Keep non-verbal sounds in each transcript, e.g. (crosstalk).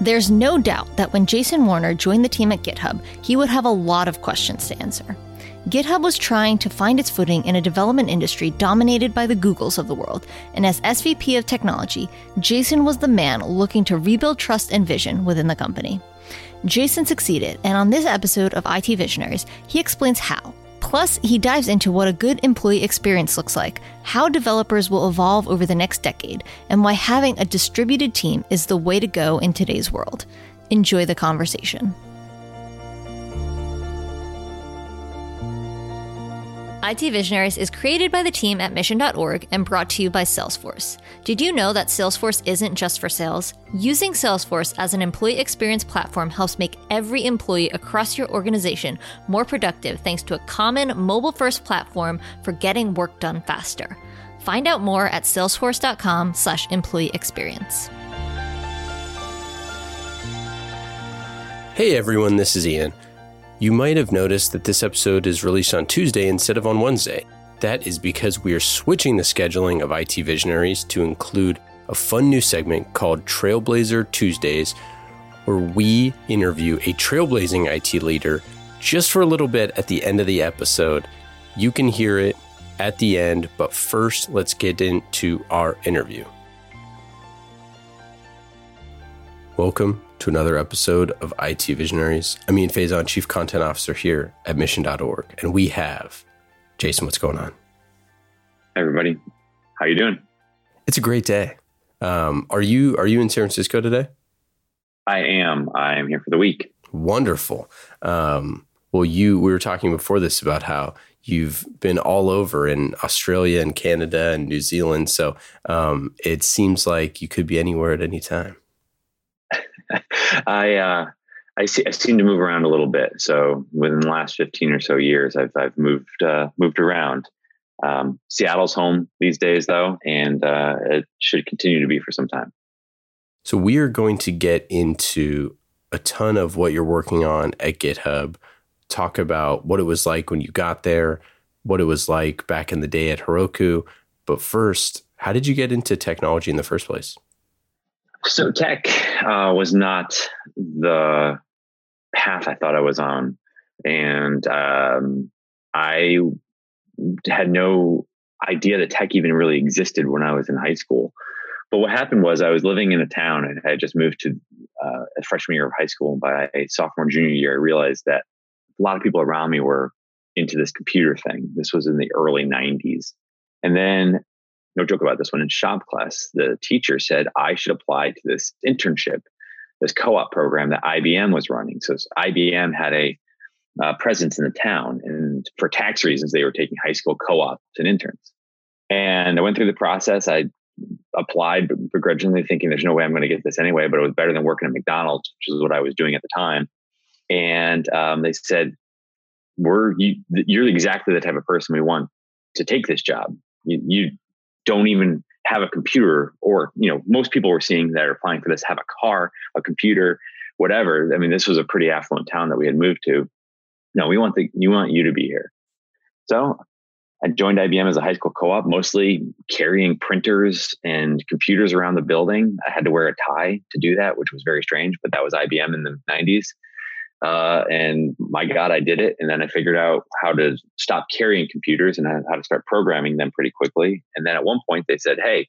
There's no doubt that when Jason Warner joined the team at GitHub, he would have a lot of questions to answer. GitHub was trying to find its footing in a development industry dominated by the Googles of the world, and as SVP of technology, Jason was the man looking to rebuild trust and vision within the company. Jason succeeded, and on this episode of IT Visionaries, he explains how. Plus, he dives into what a good employee experience looks like, how developers will evolve over the next decade, and why having a distributed team is the way to go in today's world. Enjoy the conversation. IT Visionaries is created by the team at mission.org and brought to you by Salesforce. Did you know that Salesforce isn't just for sales? Using Salesforce as an employee experience platform helps make every employee across your organization more productive thanks to a common mobile first platform for getting work done faster. Find out more at salesforce.com/slash employee experience. Hey everyone, this is Ian. You might have noticed that this episode is released on Tuesday instead of on Wednesday. That is because we are switching the scheduling of IT Visionaries to include a fun new segment called Trailblazer Tuesdays, where we interview a trailblazing IT leader just for a little bit at the end of the episode. You can hear it at the end, but first, let's get into our interview. Welcome to another episode of IT Visionaries. I'm Ian Faison, Chief Content Officer here at Mission.org, and we have Jason. What's going on? Hey everybody, how you doing? It's a great day. Um, are you are you in San Francisco today? I am. I am here for the week. Wonderful. Um, well, you we were talking before this about how you've been all over in Australia and Canada and New Zealand, so um, it seems like you could be anywhere at any time. (laughs) I uh, I, see, I seem to move around a little bit. So within the last fifteen or so years, I've I've moved uh, moved around. Um, Seattle's home these days, though, and uh, it should continue to be for some time. So we are going to get into a ton of what you're working on at GitHub. Talk about what it was like when you got there, what it was like back in the day at Heroku. But first, how did you get into technology in the first place? So tech uh, was not the path I thought I was on, and um, I had no idea that tech even really existed when I was in high school. But what happened was I was living in a town and I had just moved to uh, a freshman year of high school. And by sophomore junior year, I realized that a lot of people around me were into this computer thing. This was in the early 90s. And then no joke about this one in shop class the teacher said i should apply to this internship this co-op program that ibm was running. So ibm had a uh, presence in the town and for tax reasons they were taking high school co-ops and interns. And i went through the process. I applied begrudgingly thinking there's no way i'm going to get this anyway but it was better than working at mcdonald's which is what i was doing at the time. And um, they said we're you, you're exactly the type of person we want to take this job. You, you don't even have a computer or you know most people we're seeing that are applying for this have a car a computer whatever. I mean this was a pretty affluent town that we had moved to. No we want the you want you to be here. So i joined ibm as a high school co-op mostly carrying printers and computers around the building. I had to wear a tie to do that which was very strange but that was ibm in the 90s uh, and my God, I did it. And then I figured out how to stop carrying computers and how to start programming them pretty quickly. And then at one point they said, Hey,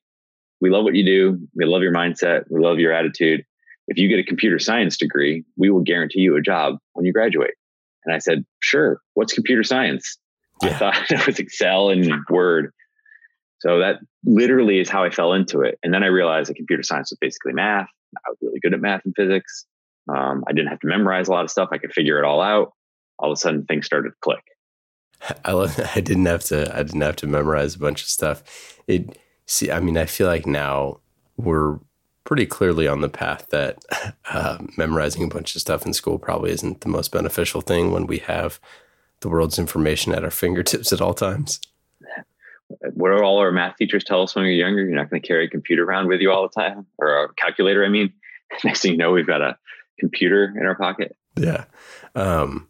we love what you do. We love your mindset. We love your attitude. If you get a computer science degree, we will guarantee you a job when you graduate. And I said, Sure. What's computer science? Yeah. I thought (laughs) it was Excel and Word. So that literally is how I fell into it. And then I realized that computer science was basically math. I was really good at math and physics. Um, I didn't have to memorize a lot of stuff. I could figure it all out. All of a sudden, things started to click. (laughs) I love. That. I didn't have to. I didn't have to memorize a bunch of stuff. It. See, I mean, I feel like now we're pretty clearly on the path that (laughs) uh, memorizing a bunch of stuff in school probably isn't the most beneficial thing when we have the world's information at our fingertips at all times. What do all our math teachers tell us when you're younger? You're not going to carry a computer around with you all the time, or a calculator. I mean, (laughs) next thing you know, we've got a computer in our pocket. Yeah. Um,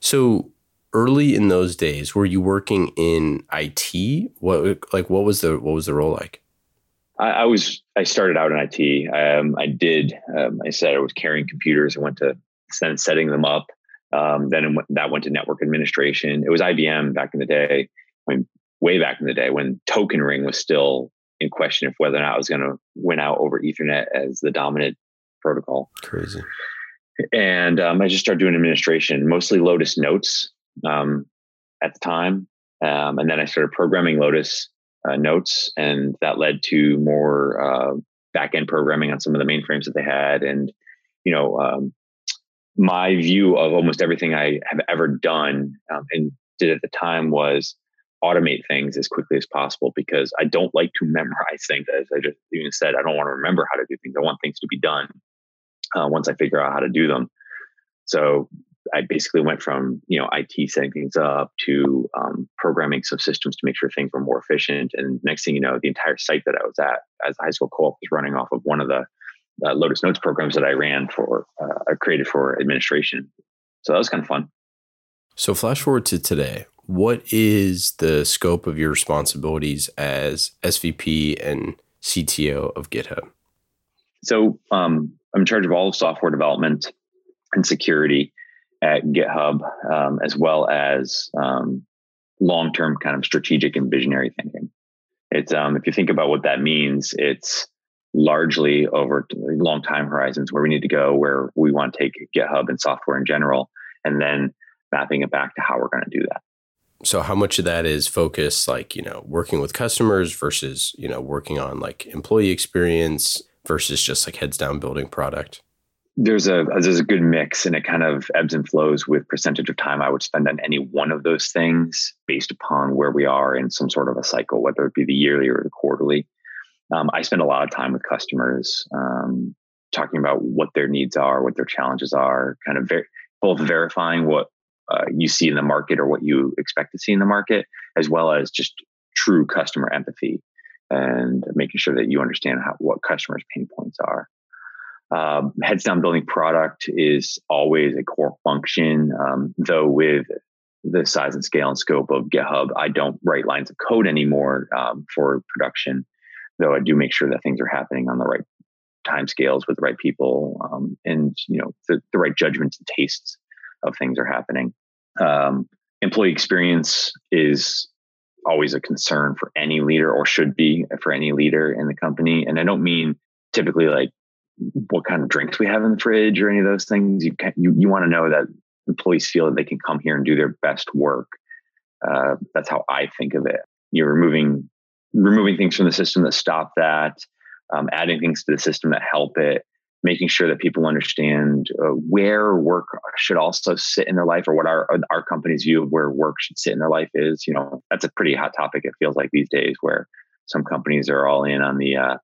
so early in those days, were you working in IT? What like what was the what was the role like? I, I, was I started out in IT. Um, I did. Um, I said I was carrying computers. I went to then setting them up. Um, then went, that went to network administration. It was IBM back in the day. I mean, way back in the day when token ring was still in question of whether or not I was going to win out over Ethernet as the dominant protocol. Crazy. And um, I just started doing administration, mostly Lotus Notes um, at the time. Um, and then I started programming Lotus uh, Notes, and that led to more uh, back end programming on some of the mainframes that they had. And, you know, um, my view of almost everything I have ever done um, and did at the time was automate things as quickly as possible because I don't like to (laughs) memorize things. As I just even said, I don't want to remember how to do things. I want things to be done uh, once I figure out how to do them. So I basically went from you know IT setting things up to um, programming systems to make sure things were more efficient. And next thing you know, the entire site that I was at as a high school co-op was running off of one of the uh, Lotus Notes programs that I ran for, uh, created for administration. So that was kind of fun. So flash forward to today what is the scope of your responsibilities as SVP and CTO of GitHub? So um, I'm in charge of all of software development and security at GitHub, um, as well as um, long-term kind of strategic and visionary thinking. It's um, if you think about what that means, it's largely over long time horizons where we need to go, where we want to take GitHub and software in general, and then mapping it back to how we're going to do that so how much of that is focused like you know working with customers versus you know working on like employee experience versus just like heads down building product? There's a there's a good mix and it kind of ebbs and flows with percentage of time i would spend on any one of those things based upon where we are in some sort of a cycle whether it be the yearly or the quarterly. Um, i spend a lot of time with customers um, talking about what their needs are what their challenges are kind of ver- both verifying what uh, you see in the market or what you expect to see in the market, as well as just true customer empathy and making sure that you understand how, what customers' pain points are. Um, heads down building product is always a core function, um, though with the size and scale and scope of GitHub, I don't write lines of code anymore um, for production, though I do make sure that things are happening on the right time scales with the right people um, and you know the, the right judgments and tastes of things are happening. Um, employee experience is always a concern for any leader or should be for any leader in the company. And I don't mean typically like what kind of drinks we have in the fridge or any of those things. You can, you, you want to know that employees feel that they can come here and do their best work. Uh, that's how I think of it. You're removing removing things from the system that stop that, um, adding things to the system that help it, making sure that people understand uh, where work should also sit in their life or what our our company's view of where work should sit in their life is you know that's a pretty hot topic it feels like these days where some companies are all in on the uh,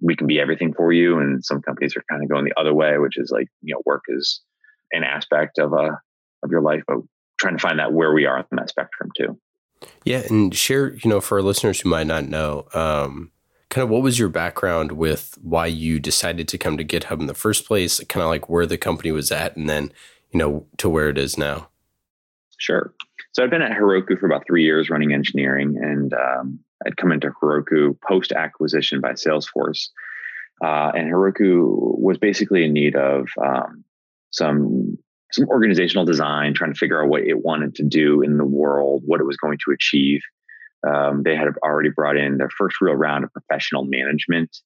we can be everything for you and some companies are kind of going the other way which is like you know work is an aspect of uh of your life but trying to find that where we are on that spectrum too. Yeah and share you know for listeners who might not know um kind of what was your background with why you decided to come to GitHub in the first place, kind of like where the company was at, and then, you know, to where it is now? Sure. So I've been at Heroku for about three years running engineering, and um, I'd come into Heroku post acquisition by Salesforce. Uh, and Heroku was basically in need of um, some some organizational design, trying to figure out what it wanted to do in the world, what it was going to achieve um, they had already brought in their first real round of professional management.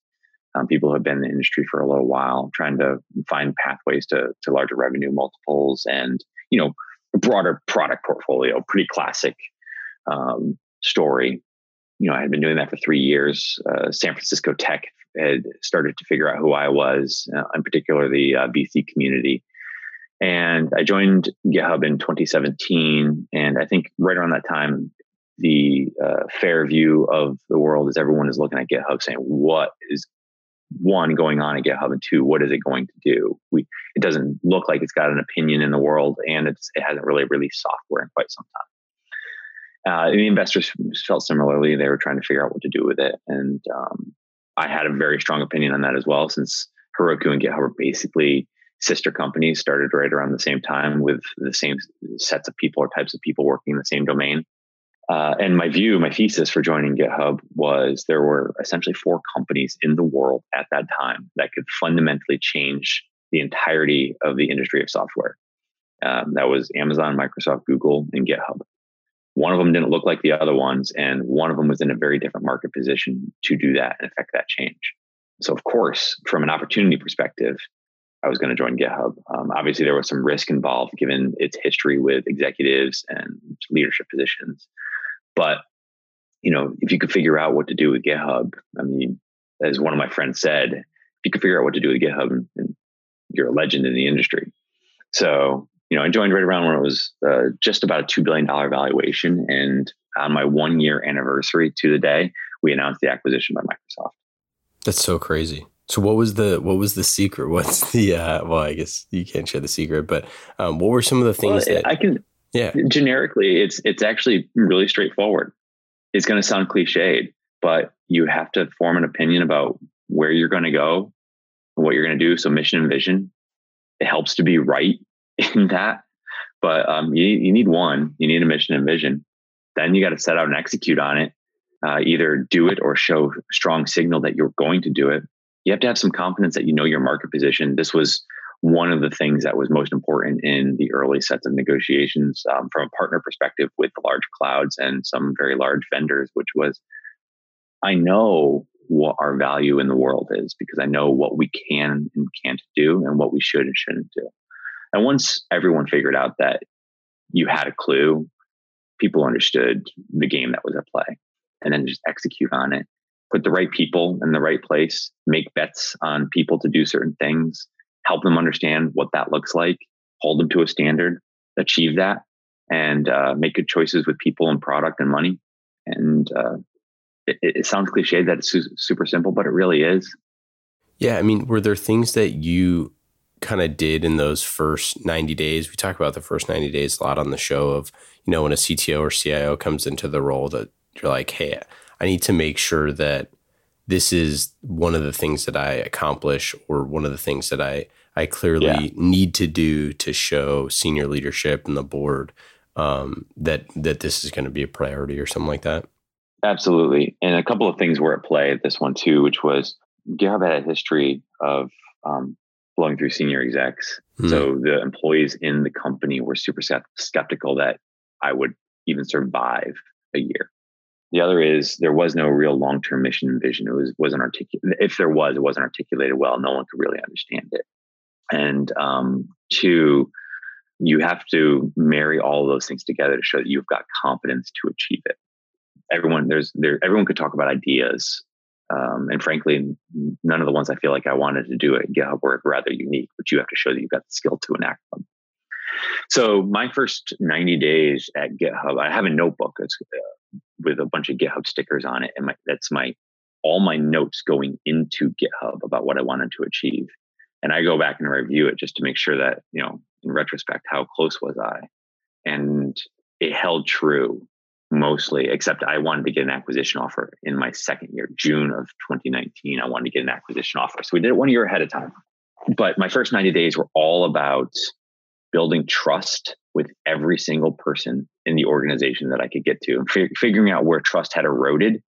Um, people who have been in the industry for a little while, trying to find pathways to, to larger revenue multiples and, you know, a broader product portfolio, pretty classic um, story. You know, I had been doing that for three years. Uh, San Francisco Tech had started to figure out who I was, uh, in particular the uh, VC community. And I joined GitHub in 2017. And I think right around that time, the uh, fair view of the world is everyone is looking at GitHub saying, what is one going on at GitHub, and two, what is it going to do? We it doesn't look like it's got an opinion in the world, and it's it hasn't really released software in quite some time. Uh, the investors felt similarly; they were trying to figure out what to do with it, and um, I had a very strong opinion on that as well, since Heroku and GitHub are basically sister companies, started right around the same time with the same sets of people or types of people working in the same domain. Uh, and my view, my thesis for joining GitHub was there were essentially four companies in the world at that time that could fundamentally change the entirety of the industry of software. Um, that was Amazon, Microsoft, Google, and GitHub. One of them didn't look like the other ones, and one of them was in a very different market position to do that and affect that change. So, of course, from an opportunity perspective, I was going to join GitHub. Um, obviously, there was some risk involved given its history with executives and leadership positions. But you know, if you could figure out what to do with GitHub, I mean, as one of my friends said, if you could figure out what to do with GitHub, and you're a legend in the industry. So, you know, I joined right around when it was uh, just about a two billion dollar valuation, and on my one year anniversary to the day, we announced the acquisition by Microsoft. That's so crazy. So what was the what was the secret? (laughs) What's the uh, well? I guess you can't share the secret, but um, what were some of the things well, that I can? Yeah, generically, it's it's actually really straightforward. It's going to sound cliched, but you have to form an opinion about where you're going to go, what you're going to do. So mission and vision. It helps to be right (laughs) in that, but um, you you need one. You need a mission and vision. Then you got to set out and execute on it. Uh, either do it or show strong signal that you're going to do it you have to have some confidence that you know your market position. This was one of the things that was most important in the early sets of negotiations um, from a partner perspective with the large clouds and some very large vendors, which was I know what our value in the world is because I know what we can and can't do and what we should and shouldn't do. And once everyone figured out that you had a clue, people understood the game that was at play and then just execute on it put the right people in the right place, make bets on people to do certain things, help them understand what that looks like, hold them to a standard, achieve that, and uh, make good choices with people and product and money. And uh, it, it, sounds cliche that it's su- super simple, but it really is. Yeah. I mean, were there things that you kind of did in those first 90 days? We talk about the first 90 days a lot on the show of, you know, when a CTO or CIO comes into the role that you're like, hey, I need to make sure that this is one of the things that I accomplish or one of the things that I I clearly yeah. need to do to show senior leadership and the board um, that that this is going to be a priority or something like that. Absolutely, and a couple of things were at play at this one too, which was GitHub had a history of um, flowing through senior execs. Mm. So the employees in the company were super skeptical that I would even survive a year. The other is there was no real long term mission and vision. It was wasn't articulated. If there was, it wasn't articulated well. No one could really understand it. And um, two, you have to marry all of those things together to show that you've got confidence to achieve it. Everyone there's there everyone could talk about ideas, um, and frankly, none of the ones I feel like I wanted to do at GitHub were rather unique. But you have to show that you've got the skill to enact them. So my first 90 days at GitHub, I have a notebook. It's uh, with a bunch of GitHub stickers on it, and my, that's my all my notes going into GitHub about what I wanted to achieve. And I go back and review it just to make sure that you know, in retrospect, how close was I? And it held true mostly, except I wanted to get an acquisition offer in my second year, June of 2019. I wanted to get an acquisition offer, so we did it one year ahead of time. But my first 90 days were all about building trust with every single person in the organization that I could get to, and figuring out where trust had eroded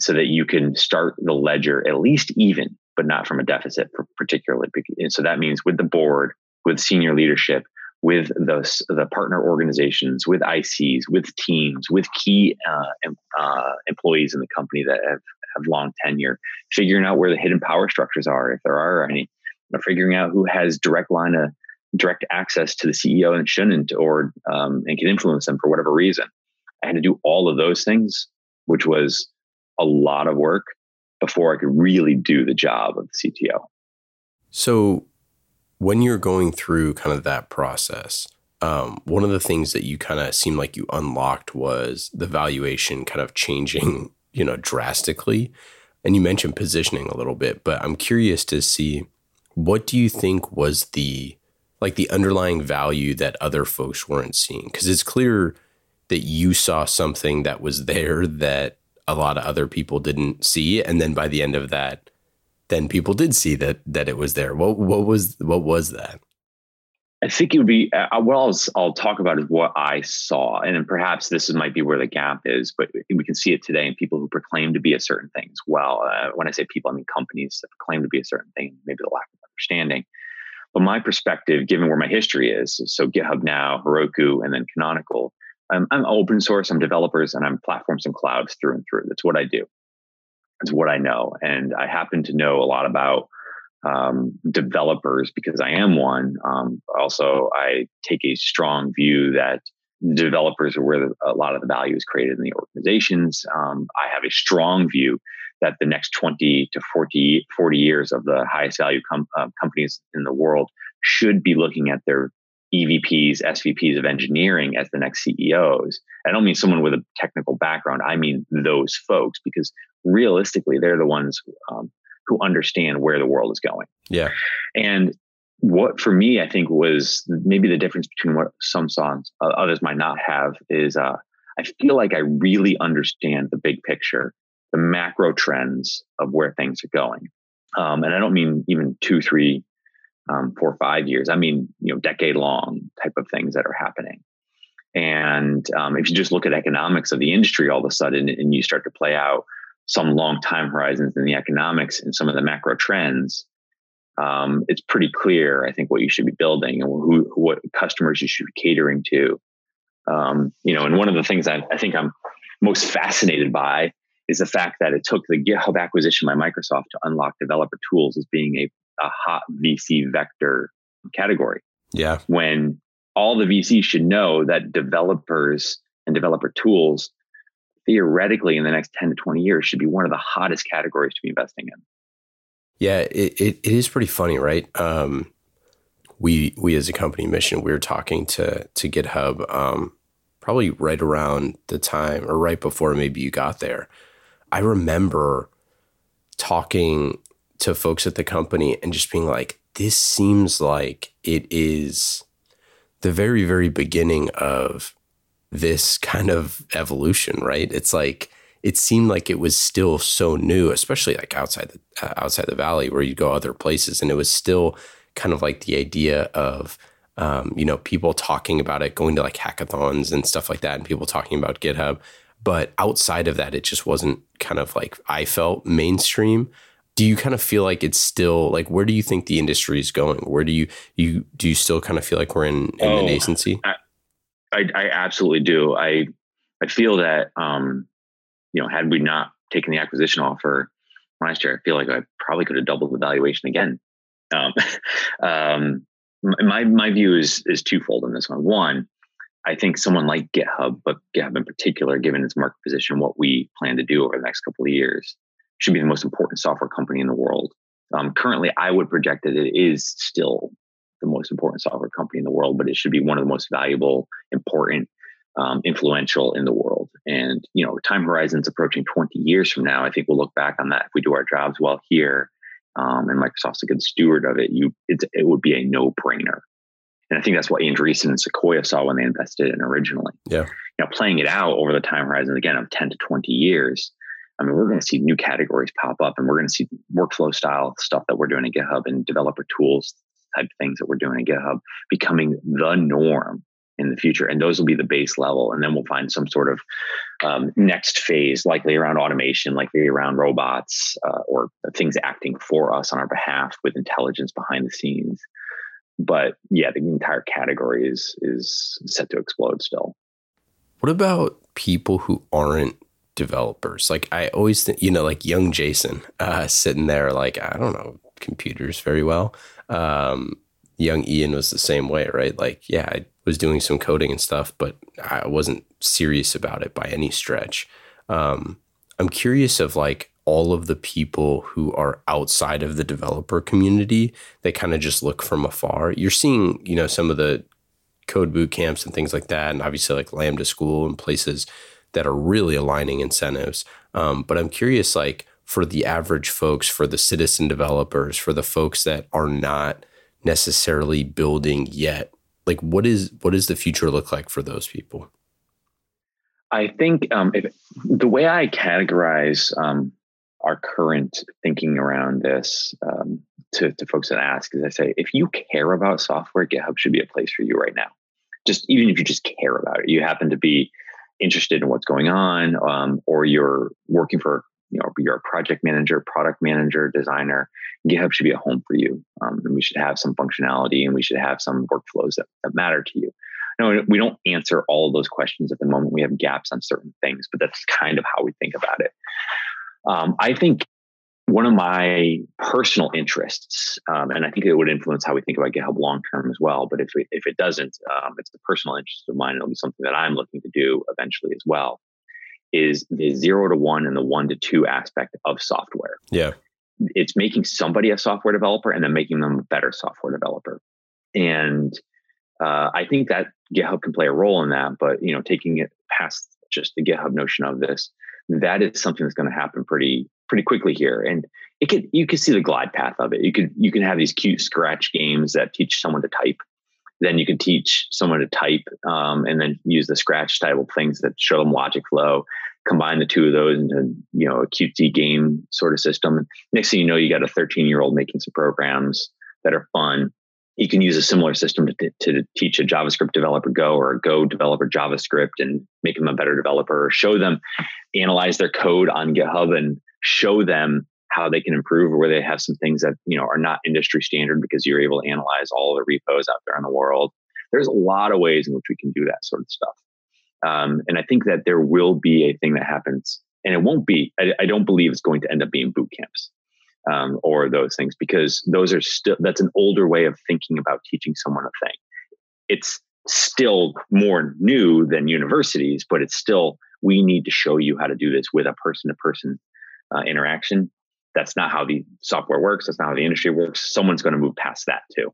so that you can start the ledger at least even, but not from a deficit particularly. And so that means with the board, with senior leadership, with the, the partner organizations, with ICs, with teams, with key uh, uh, employees in the company that have, have long tenure, figuring out where the hidden power structures are, if there are any, figuring out who has direct line of direct access to the CEO and shouldn't, or um, and can influence them for whatever reason. I had to do all of those things, which was a lot of work before I could really do the job of the CTO. So, when you're going through kind of that process, um, one of the things that you kind of seemed like you unlocked was the valuation kind of changing, (laughs) you know, drastically. And you mentioned positioning a little bit, but I'm curious to see what do you think was the like the underlying value that other folks weren't seeing because it's clear that you saw something that was there that a lot of other people didn't see and then by the end of that then people did see that that it was there what what was what was that I think it would be uh, what I'll, I'll talk about is what I saw, and perhaps this is, might be where the gap is, but we can see it today in people who proclaim to be a certain thing as well. Uh, when I say people, I mean companies that proclaim to be a certain thing, maybe the lack of understanding. But my perspective, given where my history is, so GitHub now, Heroku, and then Canonical, I'm, I'm open source, I'm developers, and I'm platforms and clouds through and through. That's what I do. That's what I know, and I happen to know a lot about um, developers because I am one. Um, also, I take a strong view that developers are where a lot of the value is created in the organizations. Um, I have a strong view that the next 20 to 40, 40 years of the highest value com- uh, companies in the world should be looking at their EVPs, SVPs of engineering as the next CEOs. I don't mean someone with a technical background. I mean those folks because realistically, they're the ones um, who understand where the world is going. Yeah. And what for me, I think was maybe the difference between what some songs uh, others might not have is uh, I feel like I really understand the big picture, the macro trends of where things are going. Um, and I don't mean even two, three, um, four, five years. I mean, you know, decade long type of things that are happening. And um, if you just look at economics of the industry all of a sudden and you start to play out some long time horizons in the economics and some of the macro trends, um, it's pretty clear, I think, what you should be building and who, what customers you should be catering to. Um, you know, and one of the things I think I'm most fascinated by is the fact that it took the GitHub acquisition by Microsoft to unlock developer tools as being a, a hot VC vector category. Yeah. When all the VCs should know that developers and developer tools theoretically in the next 10 to 20 years should be one of the hottest categories to be investing in. Yeah, it, it, it is pretty funny, right? Um, we we as a company mission, we were talking to to GitHub um, probably right around the time or right before maybe you got there. I remember talking to folks at the company and just being like, this seems like it is the very, very beginning of this kind of evolution, right? It's like it seemed like it was still so new, especially like outside the uh, outside the valley where you go other places, and it was still kind of like the idea of um, you know people talking about it, going to like hackathons and stuff like that, and people talking about GitHub. But outside of that, it just wasn't kind of like I felt mainstream. Do you kind of feel like it's still like where do you think the industry is going? Where do you you do you still kind of feel like we're in, in oh, the nascency? I, I, I absolutely do. I I feel that um, you know, had we not taken the acquisition offer last year, I feel like I probably could have doubled the valuation again. Um, (laughs) um, my my view is is twofold in this one. One, I think someone like GitHub, but GitHub in particular, given its market position, what we plan to do over the next couple of years, should be the most important software company in the world. Um, currently, I would project that it is still the most important software company in the world, but it should be one of the most valuable, important, um, influential in the world. And you know, time horizons approaching 20 years from now, I think we'll look back on that if we do our jobs well here, um, and Microsoft's a good steward of it. You, it would be a no-brainer. And I think that's what Andreessen and Sequoia saw when they invested in originally. Yeah. You know, playing it out over the time horizon again of 10 to 20 years, I mean, we're going to see new categories pop up and we're going to see workflow style stuff that we're doing at GitHub and developer tools type things that we're doing at GitHub becoming the norm in the future. And those will be the base level. And then we'll find some sort of um, next phase, likely around automation, likely around robots uh, or things acting for us on our behalf with intelligence behind the scenes. But yeah, the entire category is is set to explode still. What about people who aren't developers? Like I always think, you know, like young Jason uh, sitting there, like I don't know computers very well. Um, young Ian was the same way, right? Like, yeah, I was doing some coding and stuff, but I wasn't serious about it by any stretch. Um, I'm curious of like all of the people who are outside of the developer community They kind of just look from afar. You're seeing, you know, some of the code boot camps and things like that, and obviously like Lambda School and places that are really aligning incentives. Um, but I'm curious, like for the average folks, for the citizen developers, for the folks that are not necessarily building yet, like what is what does the future look like for those people? I think um, if, the way I categorize um, our current thinking around this, um, to, to folks that ask is I say, if you care about software, GitHub should be a place for you right now. Just even if you just care about it, you happen to be interested in what's going on, um, or you're working for, you know, you're a project manager, product manager, designer, GitHub should be a home for you. Um, and we should have some functionality and we should have some workflows that, that matter to you. No, we don't answer all of those questions at the moment. We have gaps on certain things, but that's (laughs) kind of how we think about it. Um, I think one of my personal interests, um, and I think it would influence how we think about GitHub long term as well. But if we, if it doesn't, um, it's a personal interest of mine. It'll be something that I'm looking to do eventually as well. Is the zero to one and the one to two aspect of software? Yeah, it's making somebody a software developer and then making them a better software developer. And uh, I think that GitHub can play a role in that. But you know, taking it past just the GitHub notion of this, that is something that's going to happen pretty pretty quickly here. And it could you can see the glide path of it. You could you can have these cute scratch games that teach someone to type. Then you can teach someone to type um, and then use the scratch style things that show them logic flow. Combine the two of those into you know a cutesy game sort of system. Next thing you know, you got a 13 year old making some programs that are fun. You can use a similar system to, to teach a JavaScript developer Go or a Go developer JavaScript and make them a better developer. Or show them analyze their code on GitHub and show them how they can improve or where they have some things that you know are not industry standard because you're able to analyze all the repos out there in the world there's a lot of ways in which we can do that sort of stuff um, and i think that there will be a thing that happens and it won't be i, I don't believe it's going to end up being boot camps um, or those things because those are still that's an older way of thinking about teaching someone a thing it's still more new than universities but it's still we need to show you how to do this with a person to person interaction. That's not how the software works. That's not how the industry works. Someone's going to move past that too.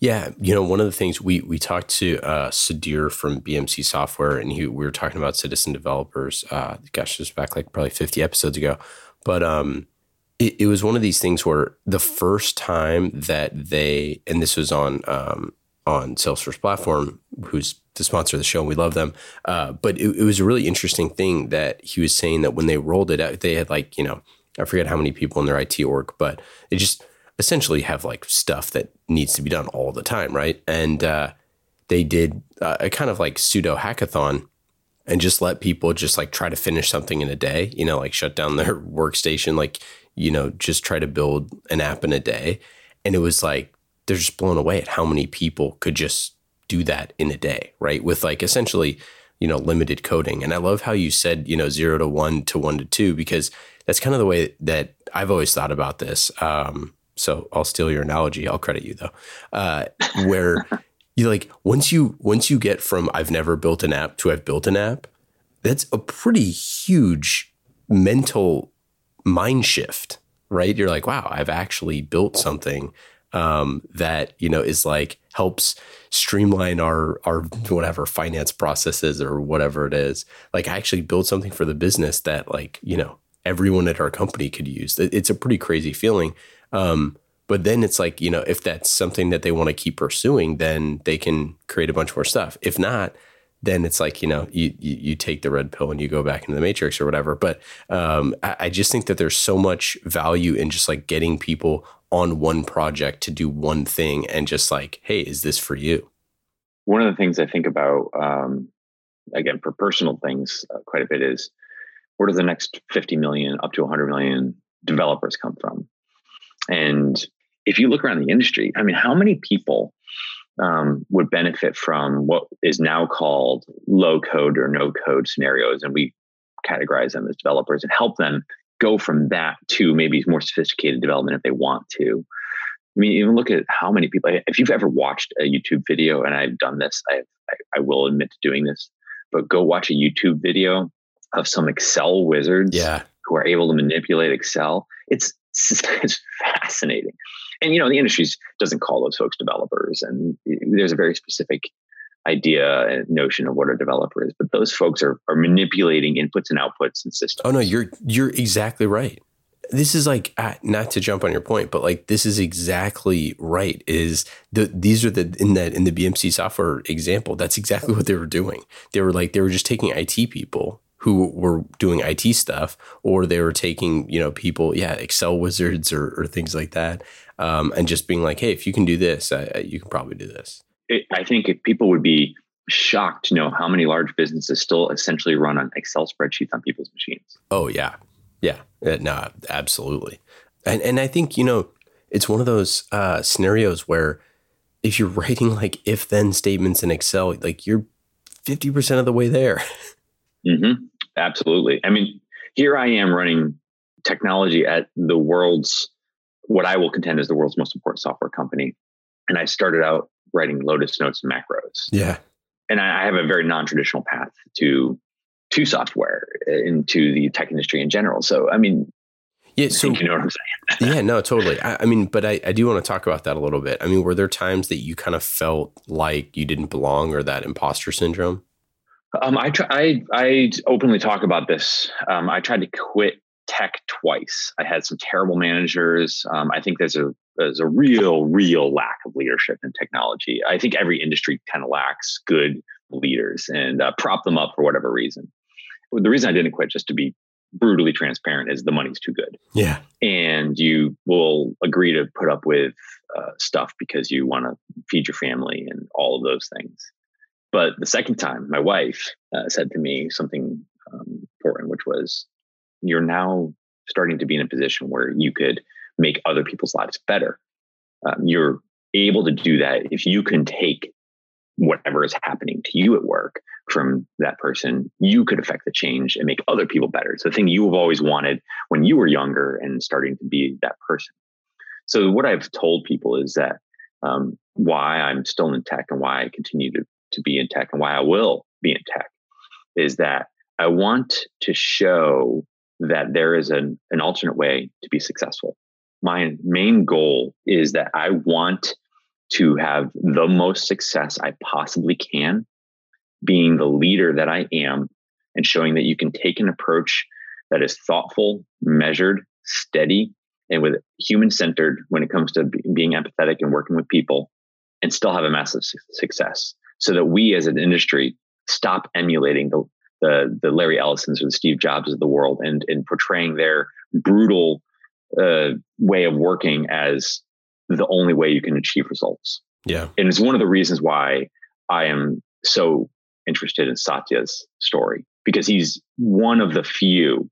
Yeah, you know, one of the things we we talked to uh, Sudhir from BMC Software, and he, we were talking about citizen developers. Uh, gosh, this back like probably fifty episodes ago, but um, it, it, was one of these things where the first time that they, and this was on um, on Salesforce platform, who's the sponsor of the show, and we love them. Uh, but it, it, was a really interesting thing that he was saying that when they rolled it out, they had like you know I forget how many people in their IT org, but they just essentially have like stuff that needs to be done all the time, right? And uh, they did a kind of like pseudo hackathon and just let people just like try to finish something in a day, you know, like shut down their (laughs) workstation, like you know, just try to build an app in a day. And it was like they're just blown away at how many people could just do that in a day, right? With like essentially, you know, limited coding. And I love how you said, you know, zero to one to one to two, because that's kind of the way that I've always thought about this. Um, so I'll steal your analogy. I'll credit you though. Uh, where (laughs) you like once you once you get from I've never built an app to I've built an app, that's a pretty huge mental mind shift, right? You're like, wow, I've actually built something um, that you know is like helps streamline our our whatever finance processes or whatever it is. Like I actually build something for the business that like you know everyone at our company could use. It's a pretty crazy feeling. Um, but then it's like you know if that's something that they want to keep pursuing, then they can create a bunch more stuff. If not, then it's like you know you, you, you take the red pill and you go back into the matrix or whatever. But um, I, I, just think that there's so much value in just like getting people on one project to do one thing and just like, hey, is this for you? One of the things I think about, um, again, for personal things, uh, quite a bit is where does the next 50 million up to 100 million developers come from? And if you look around the industry, I mean, how many people um, would benefit from what is now called low code or no code scenarios. And we categorize them as developers and help them go from that to maybe more sophisticated development if they want to. I mean, even look at how many people, if you've ever watched a YouTube video, and I've done this, I, I, I will admit to doing this, but go watch a YouTube video of some Excel wizards yeah. who are able to manipulate Excel. It's, (laughs) it's fascinating and you know the industry doesn't call those folks developers and there's a very specific idea and notion of what a developer is but those folks are, are manipulating inputs and outputs and systems. Oh no you're you're exactly right. This is like uh, not to jump on your point but like this is exactly right is the these are the in that in the bmc software example that's exactly what they were doing. They were like they were just taking it people who were doing IT stuff, or they were taking, you know, people, yeah, Excel wizards or, or things like that, um, and just being like, hey, if you can do this, uh, you can probably do this. It, I think if people would be shocked to know how many large businesses still essentially run on Excel spreadsheets on people's machines. Oh yeah, yeah, uh, no, absolutely. And and I think you know it's one of those uh, scenarios where if you're (laughs) writing like if then statements in Excel, like you're fifty percent of the way there. Mm-hmm. Absolutely. I mean, here I am running technology at the world's what I will contend is the world's most important software company, and I started out writing Lotus notes and macros. Yeah and I, have a very non-traditional path to to software into the tech industry in general. So, I mean, yeah, so you know what I'm saying? (laughs) yeah, no, totally. I, I mean, but I, I do want to talk about that a little bit. I mean, were there times that you kind of felt like you didn't belong or that imposter syndrome? Um, I try, I I openly talk about this. Um, I tried to quit tech twice. I had some terrible managers. Um, I think there's a there's a real real lack of leadership in technology. I think every industry kind of lacks good leaders and uh, prop them up for whatever reason. The reason I didn't quit, just to be brutally transparent, is the money's too good. Yeah, and you will agree to put up with uh, stuff because you want to feed your family and all of those things. But the second time, my wife uh, said to me something um, important, which was, you're now starting to be in a position where you could make other people's lives better. Um, you're able to do that if you can take whatever is happening to you at work from that person, you could affect the change and make other people better. It's the thing you have always wanted when you were younger and starting to be that person. So, what I've told people is that um, why I'm still in tech and why I continue to, to be in tech and why I will be in tech is that I want to show that there is an, an alternate way to be successful. My main goal is that I want to have the most success I possibly can, being the leader that I am, and showing that you can take an approach that is thoughtful, measured, steady, and with human centered when it comes to being empathetic and working with people, and still have a massive success. So that we as an industry stop emulating the the the Larry Ellisons or the Steve Jobs of the world and and portraying their brutal uh, way of working as the only way you can achieve results. Yeah, and it's one of the reasons why I am so interested in Satya's story because he's one of the few,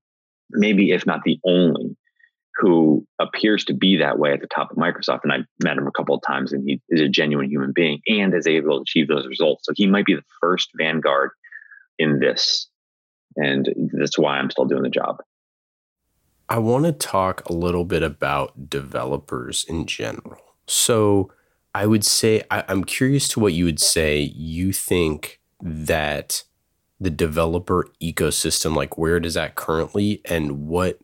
maybe if not the only, who appears to be that way at the top of Microsoft. And I've met him a couple of times, and he is a genuine human being and is able to achieve those results. So he might be the first vanguard in this. And that's why I'm still doing the job. I want to talk a little bit about developers in general. So I would say, I, I'm curious to what you would say you think that the developer ecosystem, like where it is at currently, and what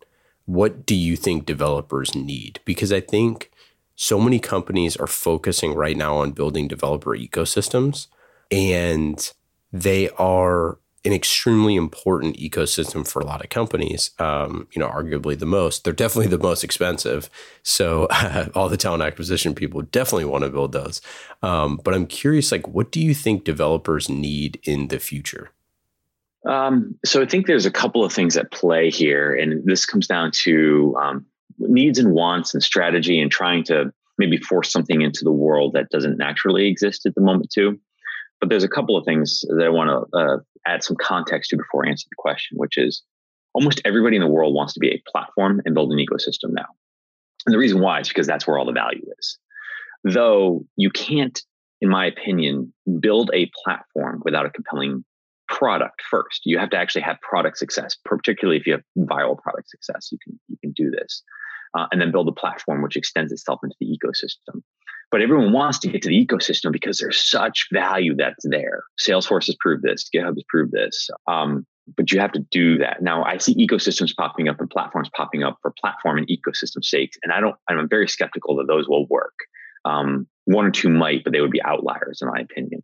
what do you think developers need? Because I think so many companies are focusing right now on building developer ecosystems and they are an extremely important ecosystem for a lot of companies. Um, you know, arguably the most. They're definitely the most expensive. So uh, (laughs) all the talent acquisition people definitely want to build those. Um, but I'm curious, like, what do you think developers need in the future? Um, so I think there's a couple of things at play here, and this comes down to um, needs and wants and strategy, and trying to maybe force something into the world that doesn't naturally exist at the moment too. But there's a couple of things that I want to uh, add some context to before I answer the question, which is almost everybody in the world wants to be a platform and build an ecosystem now. And the reason why is because that's where all the value is. Though you can't, in my opinion, build a platform without a compelling product first. You have to actually have product success, particularly if you have viral product success. You can you can do this, uh, and then build a platform which extends itself into the ecosystem. But everyone wants to get to the ecosystem because there's such value that's there. Salesforce has proved this, GitHub has proved this. Um, but you have to do that. Now I see ecosystems popping up and platforms popping up for platform and ecosystem sakes. And I don't, I'm very skeptical that those will work. Um, one or two might, but they would be outliers in my opinion.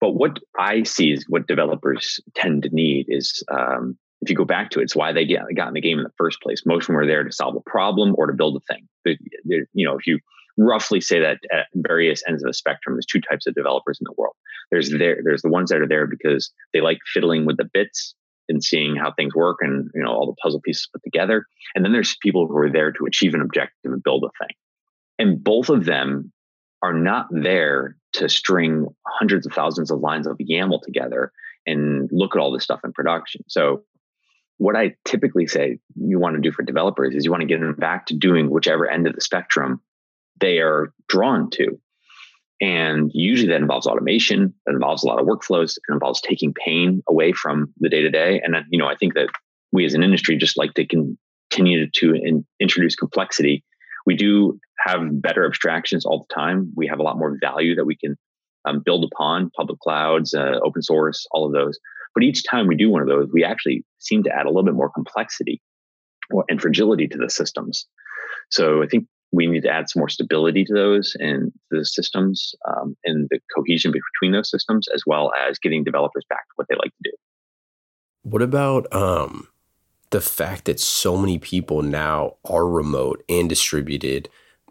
But what I see is what developers tend to need is um, if you go back to it, it's why they get, got in the game in the first place. Most of them were there to solve a problem or to build a thing. you know, if you roughly say that at various ends of the spectrum, there's two types of developers in the world. There's there, there's the ones that are there because they like fiddling with the bits and seeing how things work and you know all the puzzle pieces put together. And then there's people who are there to achieve an objective and build a thing. And both of them are not there to string hundreds of thousands of lines of YAML together and look at all this stuff in production. So what I typically say you want to do for developers is you want to get them back to doing whichever end of the spectrum they are drawn to. And usually that involves automation, that involves a lot of workflows, it involves taking pain away from the day to day. And, you know, I think that we as an industry just like to continue to in, introduce complexity. We do have better abstractions all the time. We have a lot more value that we can um, build upon public clouds, uh, open source, all of those. But each time we do one of those, we actually seem to add a little bit more complexity and fragility to the systems. So I think we need to add some more stability to those and the systems um, and the cohesion between those systems, as well as getting developers back to what they like to do. What about um, the fact that so many people now are remote and distributed?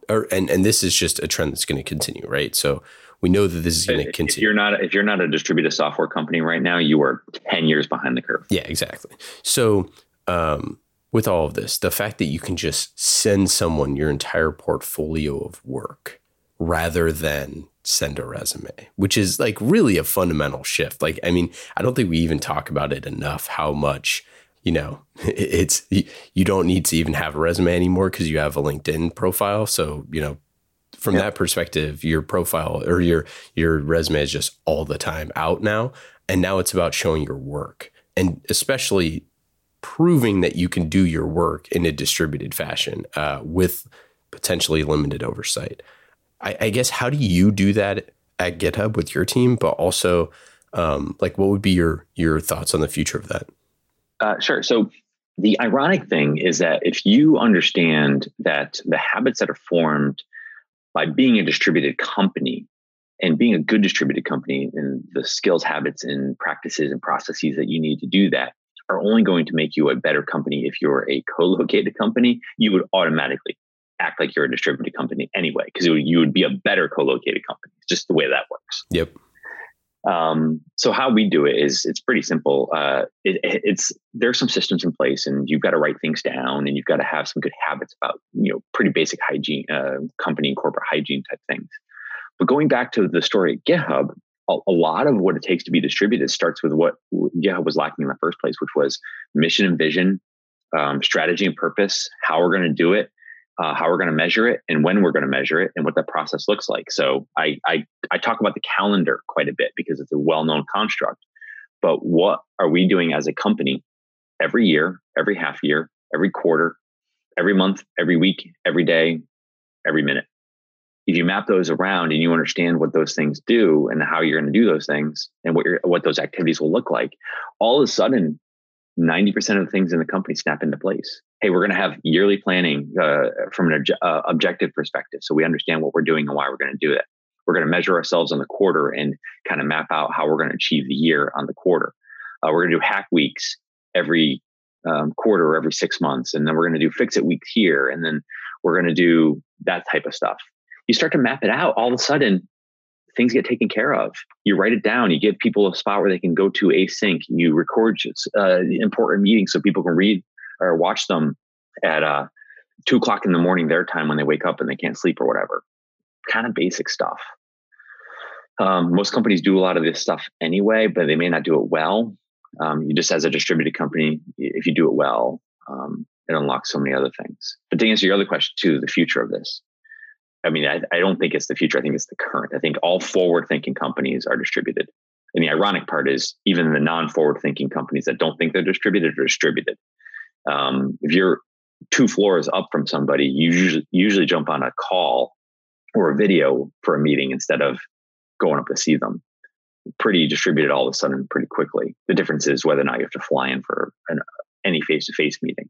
Or, and, and this is just a trend that's going to continue, right? So we know that this is going to continue. If you're not if you're not a distributed software company right now, you are ten years behind the curve. Yeah, exactly. So um, with all of this, the fact that you can just send someone your entire portfolio of work rather than send a resume, which is like really a fundamental shift. Like, I mean, I don't think we even talk about it enough how much you know (laughs) it's you don't need to even have a resume anymore because you have a linkedin profile so you know from yeah. that perspective, your profile or your your resume is just all the time out now, and now it's about showing your work and especially proving that you can do your work in a distributed fashion uh, with potentially limited oversight. I, I, guess how do you do that at GitHub with your team, but also um, like what would be your your thoughts on the future of that? Uh, sure. So the ironic thing is that if you understand that the habits that are formed by being a distributed company and being a good distributed company and the skills, habits, and practices and processes that you need to do that are only going to make you a better company if you're a co-located company. You would automatically act like you're a distributed company anyway, because you would be a better co-located company. It's just the way that works. Yep. Um, so how we do it is it's pretty simple. Uh, it, it's there's some systems in place, and you've got to write things down, and you've got to have some good habits about you know pretty basic hygiene, uh, company and corporate hygiene type things. But going back to the story at GitHub, a, a, lot of what it takes to be distributed starts with what GitHub was lacking in the first place, which was mission and vision, um, strategy and purpose, how we're going to do it, uh, how we're going to measure it and when we're going to measure it and what that process looks like. So I, I, I talk about the calendar quite a bit because it's a well-known construct. But what are we doing as a company every year, every half year, every quarter, every month, every week, every day, every minute? If you map those around and you understand what those things do and how you're going to do those things and what your what those activities will look like, all of a sudden 90% of the things in the company snap into place. Hey, we're going to have yearly planning uh, from an uh, objective perspective. So we understand what we're doing and why we're going to do it. We're going to measure ourselves on the quarter and kind of map out how we're going to achieve the year on the quarter. Uh, we're going to do hack weeks every um, quarter or every six months. And then we're going to do fix it weeks here. And then we're going to do that type of stuff. You start to map it out. All of a sudden, things get taken care of. You write it down. You give people a spot where they can go to async. You record uh, important meetings so people can read or watch them at uh, two o'clock in the morning their time when they wake up and they can't sleep or whatever. Kind of basic stuff. Um, most companies do a lot of this stuff anyway, but they may not do it well. Um, you just as a distributed company, if you do it well, um, it unlocks so many other things. But to answer your other question too, the future of this, I mean, I, I don't think it's the future. I think it's the current. I think all forward thinking companies are distributed. And the ironic part is even the non forward thinking companies that don't think they're distributed are distributed. Um, if you're two floors up from somebody, you usually, usually jump on a call or a video for a meeting instead of going up to see them. Pretty distributed all of a sudden pretty quickly. The difference is whether or not you have to fly in for an, any face to face meeting.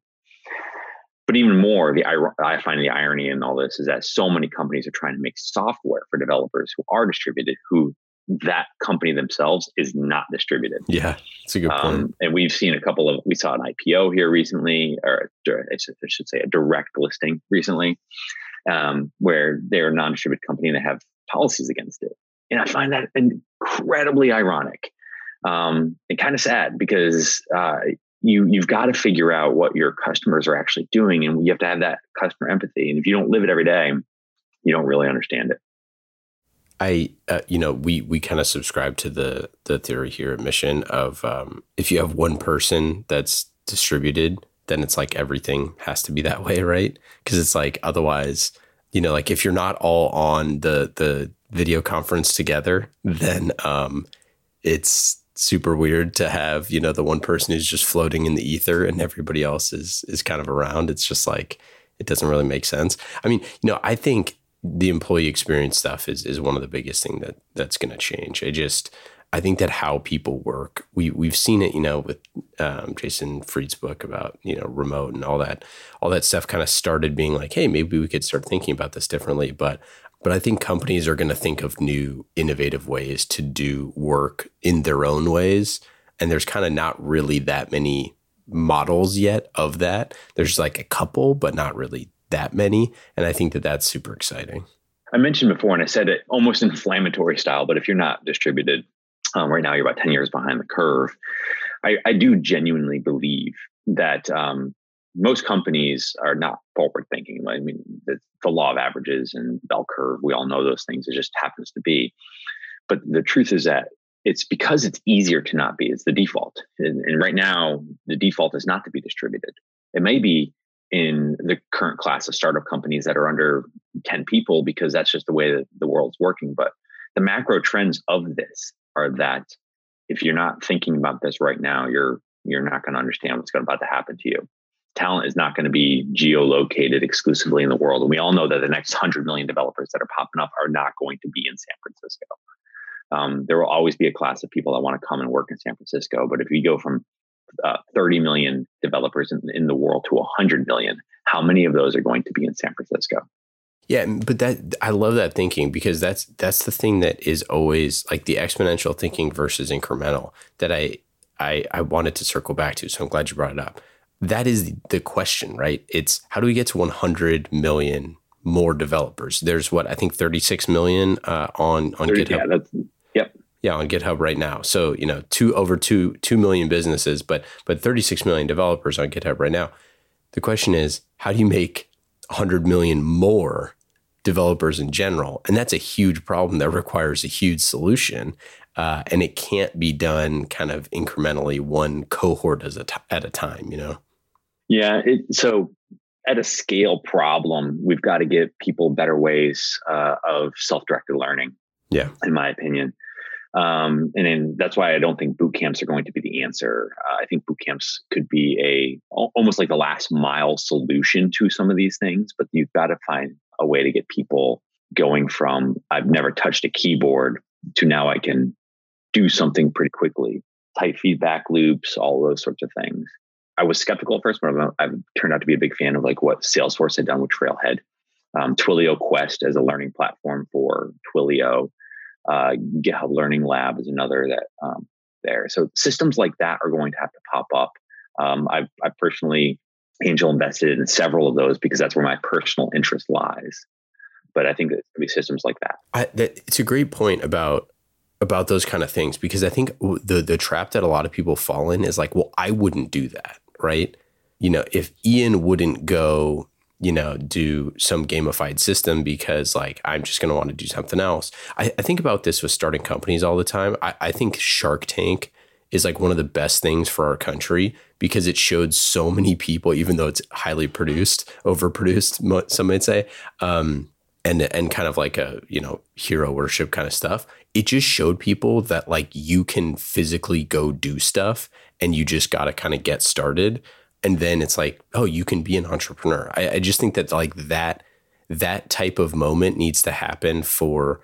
But even more, the I find the irony in all this is that so many companies are trying to make software for developers who are distributed, who that company themselves is not distributed. Yeah, it's a good point. Um, and we've seen a couple of, we saw an IPO here recently, or I should say a direct listing recently, um, where they're a non distributed company and they have policies against it. And I find that incredibly ironic um, and kind of sad because uh, you you've got to figure out what your customers are actually doing and you have to have that customer empathy and if you don't live it every day you don't really understand it. I, uh, you know, we we kind of subscribe to the the theory here at Mission of um, if you have one person that's distributed, then it's like everything has to be that way, right? Because it's like otherwise, you know, like if you're not all on the the video conference together, then um, it's super weird to have you know the one person who's just floating in the ether and everybody else is is kind of around. It's just like it doesn't really make sense. I mean, you know, I think the employee experience stuff is is one of the biggest thing that that's going to change. I just I think that how people work, we we've seen it, you know, with um, Jason Fried's book about you know remote and all that, all that stuff kind of started being like, hey, maybe we could start thinking about this differently. But but I think companies are going to think of new, innovative ways to do work in their own ways, and there's kind of not really that many models yet of that. There's like a couple, but not really that many. And I think that that's super exciting. I mentioned before, and I said it almost inflammatory style, but if you're not distributed, um, right now you're about 10 years behind the curve. I, I do genuinely believe that um, most companies are not forward thinking. I mean, the, the, law of averages and bell curve, we all know those things. It just happens to be. But the truth is that it's because it's easier to not be. It's the default. And, and right now, the default is not to be distributed. It may be in the current class of startup companies that are under 10 people because that's just the way that the world's working. But the macro trends of this are that if you're not thinking about this right now, you're you're not going to understand what's going about to happen to you. Talent is not going to be geolocated exclusively in the world. And we all know that the next 100 million developers that are popping up are not going to be in San Francisco. Um, there will always be a class of people that want to come and work in San Francisco. But if you go from uh, 30 million developers in, in the world to 100 million, how many of those are going to be in San Francisco? Yeah, but that I love that thinking because that's that's the thing that is always like the exponential thinking versus incremental that I I I wanted to circle back to. So I'm glad you brought it up. That is the question, right? It's how do we get to 100 million more developers? There's what I think 36 million uh, on on 30, GitHub. Yeah, that's, yep yeah on github right now so you know two over two two million businesses but but 36 million developers on github right now the question is how do you make 100 million more developers in general and that's a huge problem that requires a huge solution uh, and it can't be done kind of incrementally one cohort as a t- at a time you know yeah it, so at a scale problem we've got to give people better ways uh, of self-directed learning yeah in my opinion um, and then that's why I don't think boot camps are going to be the answer. Uh, I think boot camps could be a almost like the last mile solution to some of these things, but you've got to find a way to get people going from I've never touched a keyboard to now I can do something pretty quickly. Tight feedback loops, all those sorts of things. I was skeptical at first, but I've turned out to be a big fan of like what Salesforce had done with Trailhead. Um, Twilio Quest as a learning platform for Twilio uh, GitHub Learning Lab is another that um, there. So systems like that are going to have to pop up. Um, I've, I've personally angel invested in several of those because that's where my personal interest lies. But I think that be systems like that. I, that. It's a great point about about those kind of things because I think the the trap that a lot of people fall in is like, well, I wouldn't do that, right? You know, if Ian wouldn't go you know, do some gamified system because like I'm just to want to do something else. I, I, think about this with starting companies all the time. I, I think Shark Tank is like one of the best things for our country because it showed so many people, even though it's highly produced, overproduced, some might say, um, and and kind of like a you know hero worship kind of stuff. It just showed people that like you can physically go do stuff, and you just got to kind of get started. And then it's like oh you can be an entrepreneur. I, I, just think that like that that type of moment needs to happen for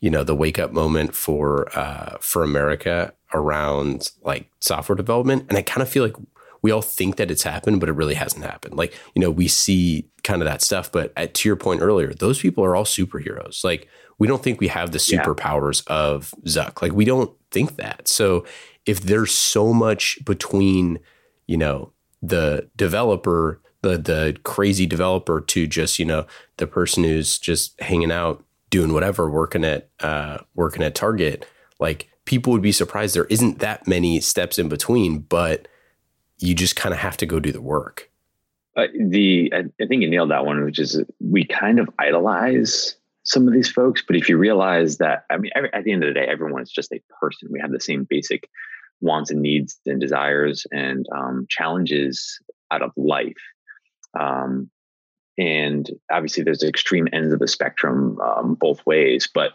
you know the wake up moment for uh, for america around like software development. And i kind of feel like we all think that it's happened but it really hasn't happened. Like you know we see kind of that stuff but at, to your point earlier those people are all superheroes. Like we don't think we have the superpowers yeah. of zuck. Like we don't think that. So if there's so much between you know the developer, the the crazy developer, to just you know the person who's just hanging out doing whatever, working at uh, working at Target. Like people would be surprised there isn't that many steps in between, but you just kind of have to go do the work. Uh, the I, think you nailed that one, which is we kind of idolize some of these folks, but if you realize that, I mean, every, at the end of the day, everyone is just a person. We have the same basic wants and needs and desires and um, challenges out of life. Um, and obviously, there's extreme ends of the spectrum um, both ways. But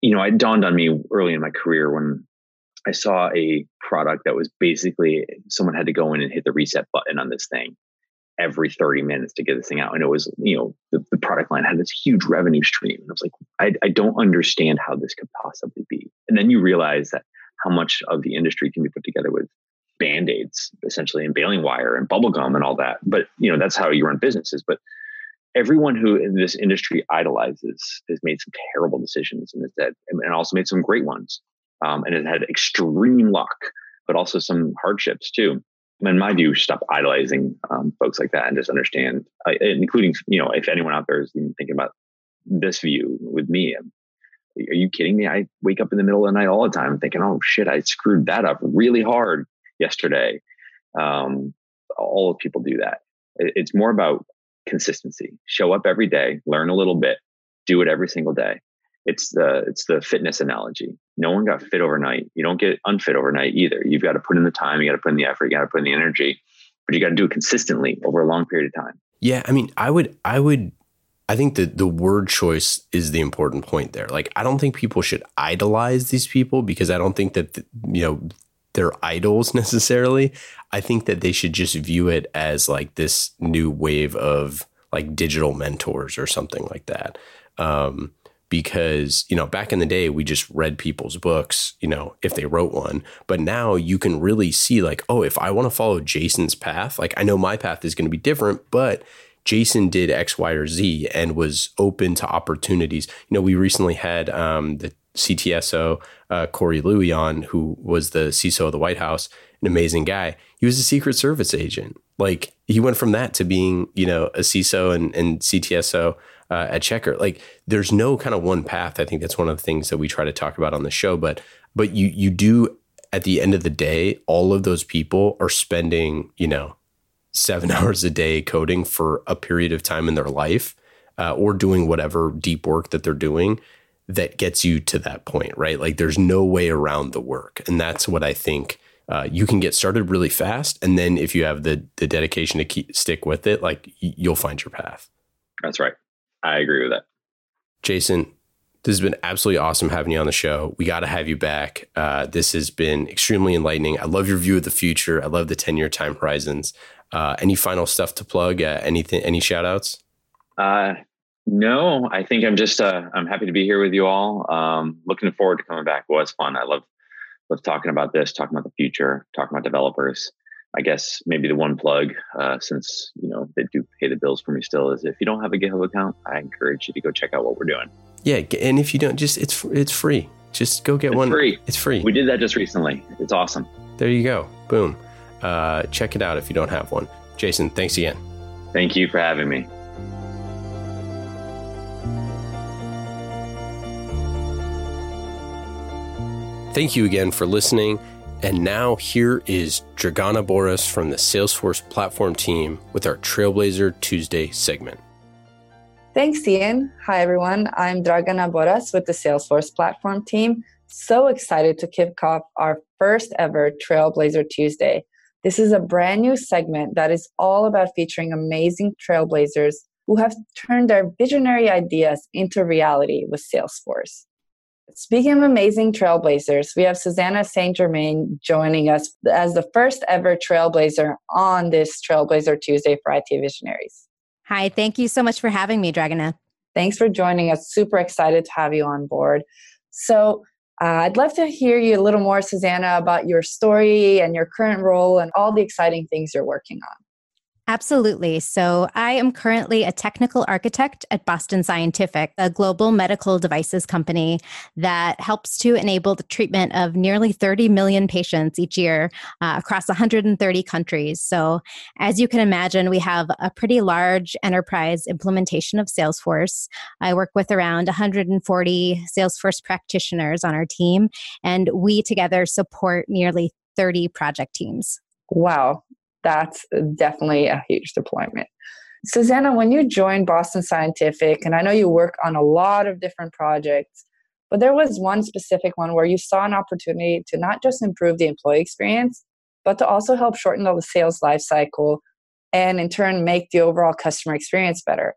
you know, it dawned on me early in my career when I saw a product that was basically someone had to go in and hit the reset button on this thing every 30 minutes to get this thing out. And it was, you know, the, the product line had this huge revenue stream. And I was like, I, I don't understand how this could possibly be. And then you realize that how much of the industry can be put together with band-aids essentially and baling wire and bubble gum and all that. But you know, that's how you run businesses. But everyone who in this industry idolizes has made some terrible decisions and that and also made some great ones. Um, and has had extreme luck, but also some hardships too in my view, stop idolizing um, folks like that and just understand, uh, including, you know, if anyone out there is even thinking about this view with me, are you kidding me? I wake up in the middle of the night all the time thinking, oh shit, I screwed that up really hard yesterday. Um, all of people do that. It's more about consistency. Show up every day, learn a little bit, do it every single day it's the it's the fitness analogy. No one got fit overnight. You don't get unfit overnight either. You've got to put in the time, you got to put in the effort, you got to put in the energy, but you got to do it consistently over a long period of time. Yeah, I mean, I would I would I think that the word choice is the important point there. Like I don't think people should idolize these people because I don't think that you know they're idols (laughs) necessarily. I think that they should just view it as like this new wave of like digital mentors or something like that. Um, because you know back in the day we just read people's books you know if they wrote one but now you can really see like oh if i want to follow jason's path like i know my path is going to be different but jason did x y or z and was open to opportunities you know we recently had um, the ctso uh, Cory Louie on who was the ciso of the white house an amazing guy he was a secret service agent like he went from that to being you know a ciso and, and ctso uh, at Checkr. Like there's no kind of one path. I think that's one of the things that we try to talk about on the show. But but you you do at the end of the day, all of those people are spending you know seven (laughs) hours a day coding for a period of time in their life, uh, or doing whatever deep work that they're doing that gets you to that point, right? Like there's no way around the work, and that's what I think. Uh, you can get started really fast, and then if you have the the dedication to keep stick with it, like you'll find your path. That's right. I agree with that. Jason, this has been absolutely awesome having you on the show. We got to have you back. Uh, this has been extremely enlightening. I love your view of the future. I love the 10 year time horizons. Uh, any final stuff to plug? Uh, anything, any shout outs? Uh, no, I think I'm just, uh, I'm happy to be here with you all. Um, looking forward to coming back. It was fun. I love, love talking about this, talking about the future, talking about developers. I guess maybe the one plug, uh, since you know they do pay the bills for me still, is if you don't have a GitHub account, I encourage you to go check out what we're doing. Yeah, and if you don't, just it's it's free. Just go get it's one. Free. It's free. We did that just recently. It's awesome. There you go. Boom. Uh, check it out if you don't have one. Jason, thanks again. Thank you for having me. Thank you again for listening. And now here is Dragana Boris from the Salesforce platform team with our Trailblazer Tuesday segment. Thanks, Ian. Hi, everyone. I'm Dragana Boras with the Salesforce platform team. So excited to kick off our first ever Trailblazer Tuesday. This is a brand new segment that is all about featuring amazing trailblazers who have turned their visionary ideas into reality with Salesforce. Speaking of amazing trailblazers, we have Susanna St. Germain joining us as the first ever trailblazer on this Trailblazer Tuesday for IT Visionaries. Hi, thank you so much for having me, Dragana. Thanks for joining us. Super excited to have you on board. So, uh, I'd love to hear you a little more, Susanna, about your story and your current role and all the exciting things you're working on. Absolutely. So, I am currently a technical architect at Boston Scientific, a global medical devices company that helps to enable the treatment of nearly 30 million patients each year uh, across 130 countries. So, as you can imagine, we have a pretty large enterprise implementation of Salesforce. I work with around 140 Salesforce practitioners on our team, and we together support nearly 30 project teams. Wow, That's definitely a huge deployment. Susanna, when you joined Boston Scientific, and I know you work on a lot of different projects, but there was one specific one where you saw an opportunity to not just improve the employee experience, but to also help shorten the sales life cycle and in turn make the overall customer experience better.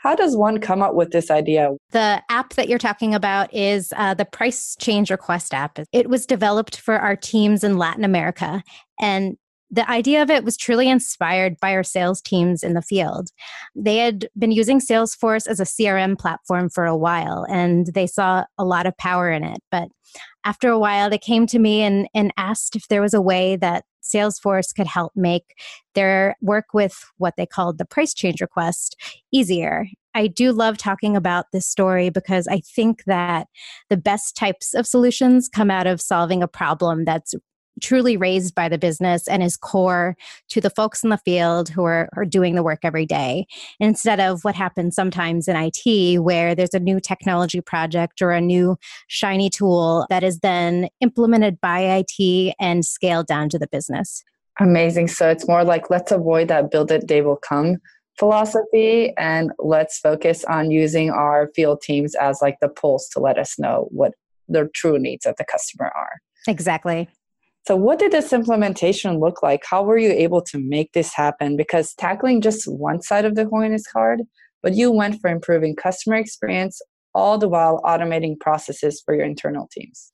How does one come up with this idea? The app that you're talking about is uh, the Price Change Request app. It was developed for our teams in Latin America. And the idea of it was truly inspired by our sales teams in the field. They had been using Salesforce as a CRM platform for a while and they saw a lot of power in it. But after a while, they came to me and, and asked if there was a way that Salesforce could help make their work with what they called the price change request easier. I do love talking about this story because I think that the best types of solutions come out of solving a problem that's truly raised by the business and is core to the folks in the field who are, are doing the work every day instead of what happens sometimes in IT where there's a new technology project or a new shiny tool that is then implemented by IT and scaled down to the business. Amazing. So it's more like let's avoid that build it, they will come philosophy and let's focus on using our field teams as like the pulse to let us know what their true needs of the customer are. Exactly. So, what did this implementation look like? How were you able to make this happen? Because tackling just one side of the coin is hard, but you went for improving customer experience all the while automating processes for your internal teams.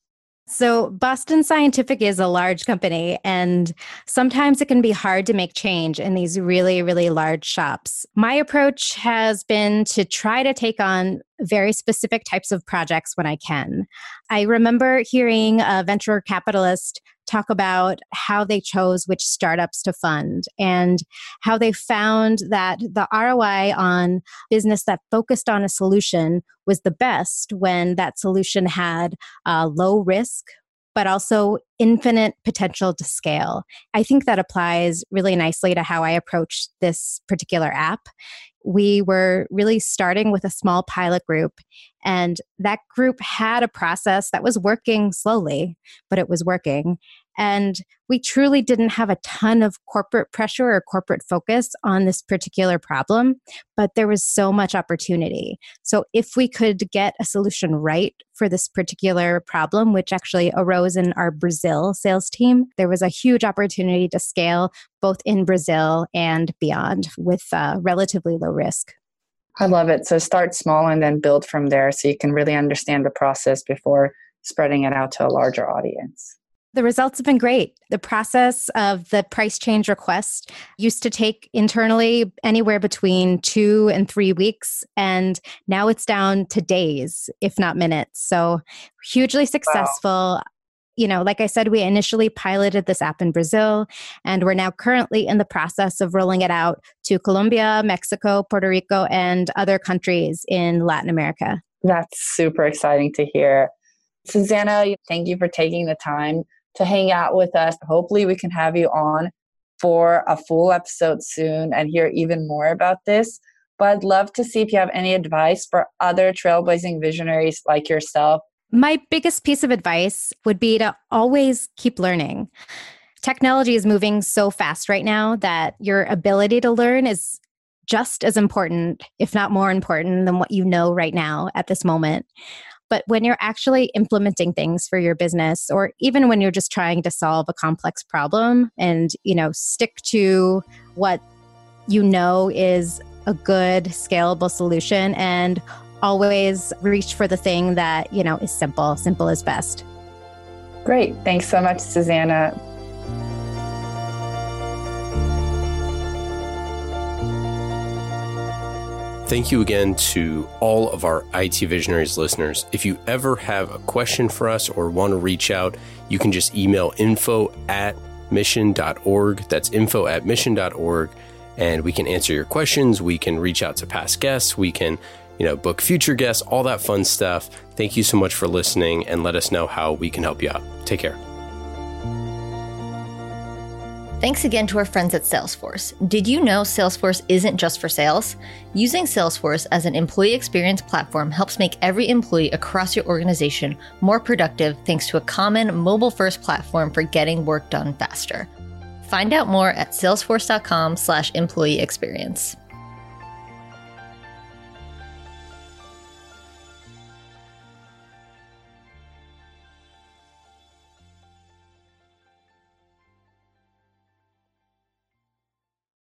So, Boston Scientific is a large company, and sometimes it can be hard to make change in these really, really large shops. My approach has been to try to take on very specific types of projects when I can. I remember hearing a venture capitalist talk about how they chose which startups to fund and how they found that the ROI on business that focused on a solution was the best when that solution had uh, low risk but also infinite potential to scale. I think that applies really nicely to how I approach this particular app we were really starting with a small pilot group. And that group had a process that was working slowly, but it was working. And we truly didn't have a ton of corporate pressure or corporate focus on this particular problem, but there was so much opportunity. So, if we could get a solution right for this particular problem, which actually arose in our Brazil sales team, there was a huge opportunity to scale both in Brazil and beyond with uh, relatively low risk. I love it. So, start small and then build from there so you can really understand the process before spreading it out to a larger audience. The results have been great. The process of the price change request used to take internally anywhere between two and three weeks, and now it's down to days, if not minutes. So, hugely successful. Wow. You know, like I said, we initially piloted this app in Brazil, and we're now currently in the process of rolling it out to Colombia, Mexico, Puerto Rico, and other countries in Latin America. That's super exciting to hear. Susanna, thank you for taking the time to hang out with us. Hopefully, we can have you on for a full episode soon and hear even more about this. But I'd love to see if you have any advice for other trailblazing visionaries like yourself. My biggest piece of advice would be to always keep learning. Technology is moving so fast right now that your ability to learn is just as important, if not more important, than what you know right now at this moment. But when you're actually implementing things for your business, or even when you're just trying to solve a complex problem and, you know, stick to what you know is a good scalable solution and always reach for the thing that, you know, is simple. Simple is best. Great. Thanks so much, Susanna. Thank you again to all of our IT Visionaries listeners. If you ever have a question for us or want to reach out, you can just email info at mission.org. That's info at mission.org. And we can answer your questions. We can reach out to past guests. We can, you know, book future guests, all that fun stuff. Thank you so much for listening and let us know how we can help you out. Take care. Thanks again to our friends at Salesforce. Did you know Salesforce isn't just for sales? Using Salesforce as an employee experience platform helps make every employee across your organization more productive thanks to a common mobile first platform for getting work done faster. Find out more at salesforce.com slash employee experience.